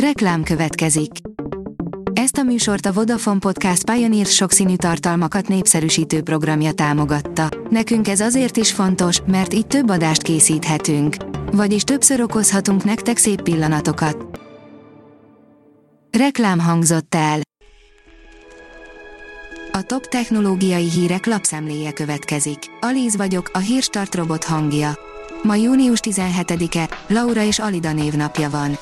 Reklám következik. Ezt a műsort a Vodafone Podcast Pioneer sokszínű tartalmakat népszerűsítő programja támogatta. Nekünk ez azért is fontos, mert így több adást készíthetünk. Vagyis többször okozhatunk nektek szép pillanatokat. Reklám hangzott el. A top technológiai hírek lapszemléje következik. Alíz vagyok, a hírstart robot hangja. Ma június 17-e, Laura és Alida névnapja van.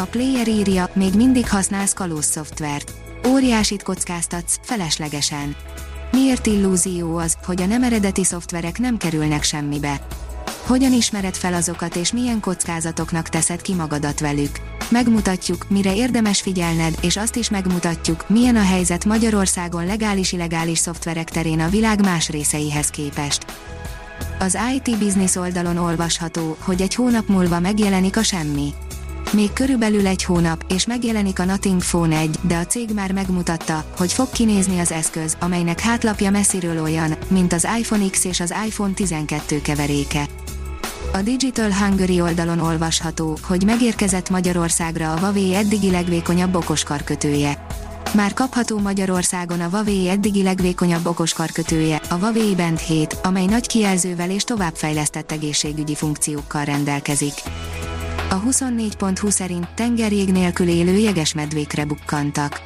A player írja, még mindig használsz kalóz szoftvert. Óriásit kockáztatsz, feleslegesen. Miért illúzió az, hogy a nem eredeti szoftverek nem kerülnek semmibe? Hogyan ismered fel azokat és milyen kockázatoknak teszed ki magadat velük? Megmutatjuk, mire érdemes figyelned, és azt is megmutatjuk, milyen a helyzet Magyarországon legális-illegális szoftverek terén a világ más részeihez képest. Az IT Business oldalon olvasható, hogy egy hónap múlva megjelenik a semmi. Még körülbelül egy hónap, és megjelenik a Nothing Phone 1, de a cég már megmutatta, hogy fog kinézni az eszköz, amelynek hátlapja messziről olyan, mint az iPhone X és az iPhone 12 keveréke. A Digital Hungary oldalon olvasható, hogy megérkezett Magyarországra a Huawei eddigi legvékonyabb okoskarkötője. Már kapható Magyarországon a Huawei eddigi legvékonyabb okoskarkötője, a Huawei Band 7, amely nagy kijelzővel és továbbfejlesztett egészségügyi funkciókkal rendelkezik. A 24.20 szerint tengerjég nélkül élő jegesmedvékre bukkantak.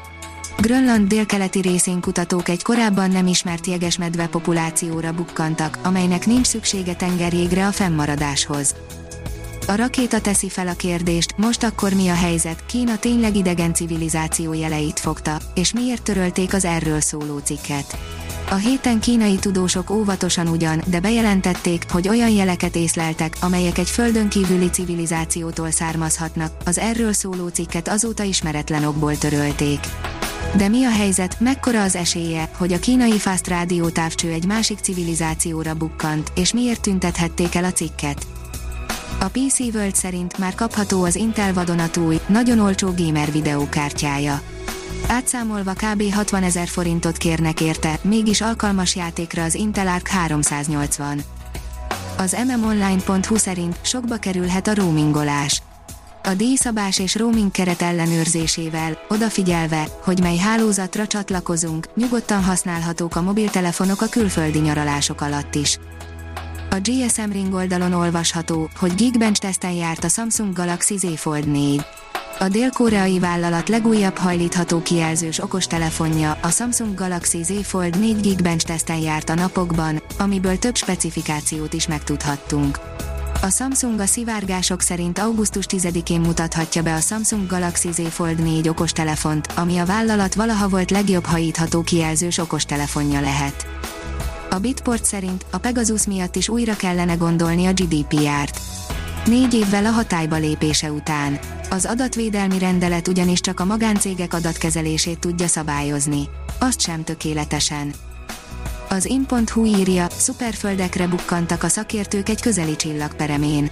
Grönland délkeleti részén kutatók egy korábban nem ismert jegesmedve populációra bukkantak, amelynek nincs szüksége tengerjégre a fennmaradáshoz. A rakéta teszi fel a kérdést, most akkor mi a helyzet, Kína tényleg idegen civilizáció jeleit fogta, és miért törölték az erről szóló cikket. A héten kínai tudósok óvatosan ugyan, de bejelentették, hogy olyan jeleket észleltek, amelyek egy földön kívüli civilizációtól származhatnak, az erről szóló cikket azóta ismeretlen okból törölték. De mi a helyzet, mekkora az esélye, hogy a kínai fast rádió távcső egy másik civilizációra bukkant, és miért tüntethették el a cikket? A PC World szerint már kapható az Intel vadonatúj, nagyon olcsó gamer videókártyája. Átszámolva kb. 60 ezer forintot kérnek érte, mégis alkalmas játékra az Intel Arc 380. Az mmonline.hu szerint sokba kerülhet a roamingolás. A díjszabás és roaming keret ellenőrzésével, odafigyelve, hogy mely hálózatra csatlakozunk, nyugodtan használhatók a mobiltelefonok a külföldi nyaralások alatt is. A GSM Ring oldalon olvasható, hogy Geekbench teszten járt a Samsung Galaxy Z Fold 4. A dél-koreai vállalat legújabb hajlítható kijelzős okostelefonja, a Samsung Galaxy Z Fold 4 Geekbench teszten járt a napokban, amiből több specifikációt is megtudhattunk. A Samsung a szivárgások szerint augusztus 10-én mutathatja be a Samsung Galaxy Z Fold 4 okostelefont, ami a vállalat valaha volt legjobb hajítható kijelzős okostelefonja lehet. A Bitport szerint a Pegasus miatt is újra kellene gondolni a GDPR-t. Négy évvel a hatályba lépése után. Az adatvédelmi rendelet ugyanis csak a magáncégek adatkezelését tudja szabályozni. Azt sem tökéletesen. Az in.hu írja, szuperföldekre bukkantak a szakértők egy közeli csillagperemén.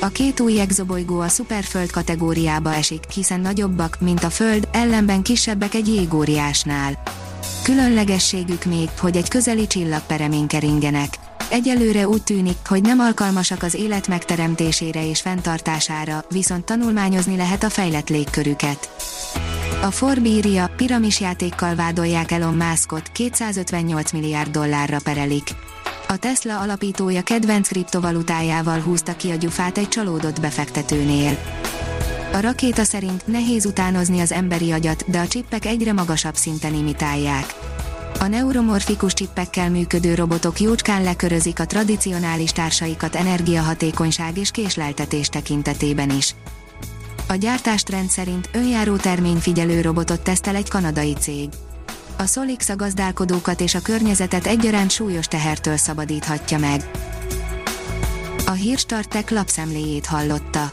A két új exobolygó a szuperföld kategóriába esik, hiszen nagyobbak, mint a Föld, ellenben kisebbek egy jégóriásnál. Különlegességük még, hogy egy közeli csillagperemén keringenek. Egyelőre úgy tűnik, hogy nem alkalmasak az élet megteremtésére és fenntartására, viszont tanulmányozni lehet a fejlett légkörüket. A Forbíria piramisjátékkal vádolják Elon Muskot, 258 milliárd dollárra perelik. A Tesla alapítója kedvenc kriptovalutájával húzta ki a gyufát egy csalódott befektetőnél. A rakéta szerint nehéz utánozni az emberi agyat, de a csippek egyre magasabb szinten imitálják. A neuromorfikus csippekkel működő robotok jócskán lekörözik a tradicionális társaikat energiahatékonyság és késleltetés tekintetében is. A gyártástrend szerint önjáró terményfigyelő robotot tesztel egy kanadai cég. A Solix a gazdálkodókat és a környezetet egyaránt súlyos tehertől szabadíthatja meg. A Hírstartek lapszemléjét hallotta.